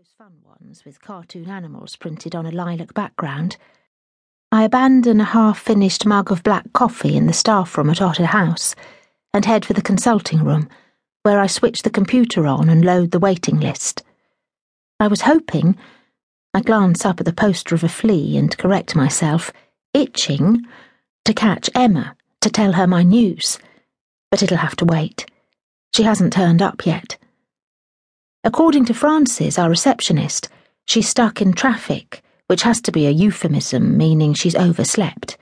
those fun ones with cartoon animals printed on a lilac background. I abandon a half finished mug of black coffee in the staff room at Otter House and head for the consulting room, where I switch the computer on and load the waiting list. I was hoping, I glance up at the poster of a flea and correct myself, itching to catch Emma to tell her my news, but it'll have to wait. She hasn't turned up yet. According to Frances, our receptionist, she's stuck in traffic, which has to be a euphemism meaning she's overslept.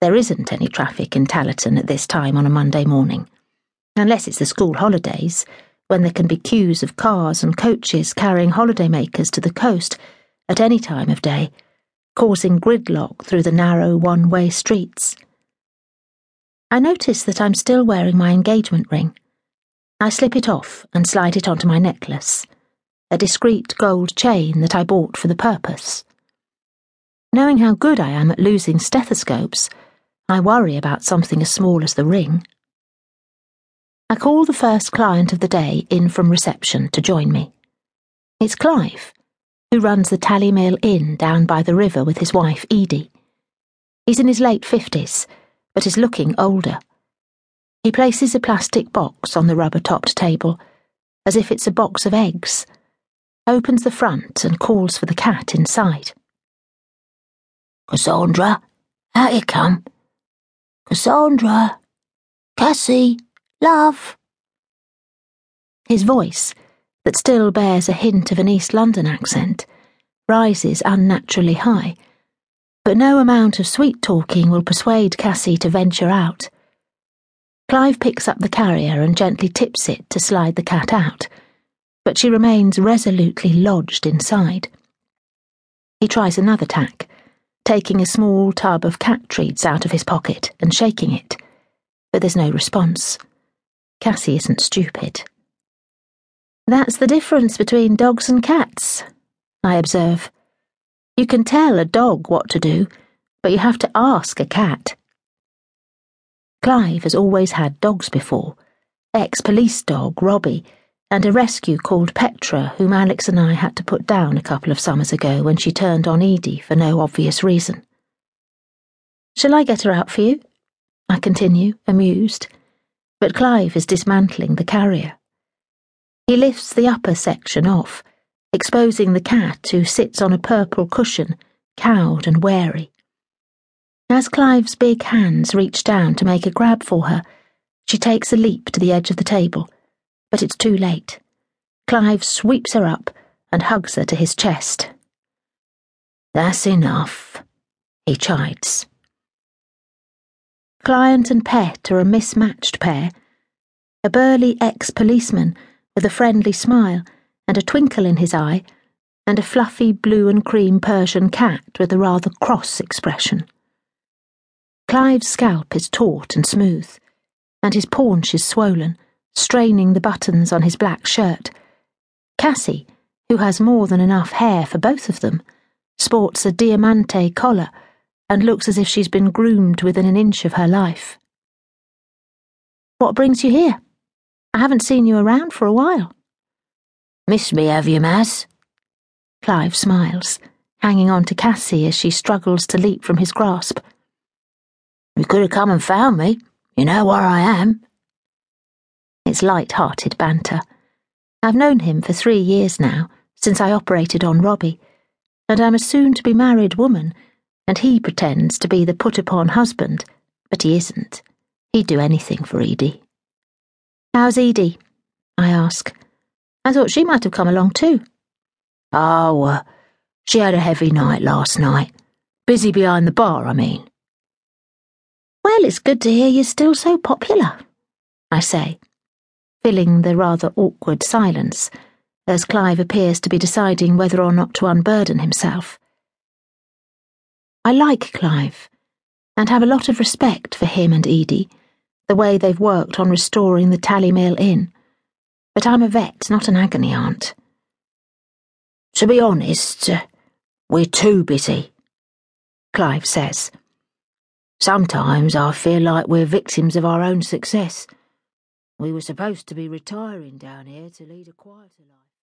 There isn't any traffic in Talyton at this time on a Monday morning, unless it's the school holidays, when there can be queues of cars and coaches carrying holidaymakers to the coast at any time of day, causing gridlock through the narrow one way streets. I notice that I'm still wearing my engagement ring. I slip it off and slide it onto my necklace, a discreet gold chain that I bought for the purpose. Knowing how good I am at losing stethoscopes, I worry about something as small as the ring. I call the first client of the day in from reception to join me. It's Clive, who runs the Talymill Inn down by the river with his wife Edie. He's in his late fifties, but is looking older. He places a plastic box on the rubber topped table, as if it's a box of eggs, opens the front and calls for the cat inside. Cassandra, out you come. Cassandra, Cassie, love. His voice, that still bears a hint of an East London accent, rises unnaturally high, but no amount of sweet talking will persuade Cassie to venture out. Clive picks up the carrier and gently tips it to slide the cat out, but she remains resolutely lodged inside. He tries another tack, taking a small tub of cat treats out of his pocket and shaking it, but there's no response. Cassie isn't stupid. That's the difference between dogs and cats, I observe. You can tell a dog what to do, but you have to ask a cat. Clive has always had dogs before ex police dog, Robbie, and a rescue called Petra, whom Alex and I had to put down a couple of summers ago when she turned on Edie for no obvious reason. Shall I get her out for you? I continue, amused, but Clive is dismantling the carrier. He lifts the upper section off, exposing the cat who sits on a purple cushion, cowed and wary. As Clive's big hands reach down to make a grab for her, she takes a leap to the edge of the table, but it's too late. Clive sweeps her up and hugs her to his chest. That's enough, he chides. Client and pet are a mismatched pair. A burly ex policeman with a friendly smile and a twinkle in his eye, and a fluffy blue and cream Persian cat with a rather cross expression. Clive's scalp is taut and smooth, and his paunch is swollen, straining the buttons on his black shirt. Cassie, who has more than enough hair for both of them, sports a diamante collar and looks as if she's been groomed within an inch of her life. What brings you here? I haven't seen you around for a while. Miss me, have you, Maz? Clive smiles, hanging on to Cassie as she struggles to leap from his grasp. You could have come and found me. You know where I am. It's light-hearted banter. I've known him for three years now, since I operated on Robbie, and I'm a soon-to-be married woman, and he pretends to be the put-upon husband, but he isn't. He'd do anything for Edie. How's Edie? I ask. I thought she might have come along too. Oh, uh, she had a heavy night last night. Busy behind the bar, I mean. Well, it's good to hear you're still so popular, I say, filling the rather awkward silence, as Clive appears to be deciding whether or not to unburden himself. I like Clive, and have a lot of respect for him and Edie, the way they've worked on restoring the Talymill Inn. But I'm a vet, not an agony aunt. To be honest, we're too busy, Clive says. Sometimes I feel like we're victims of our own success. We were supposed to be retiring down here to lead a quieter life.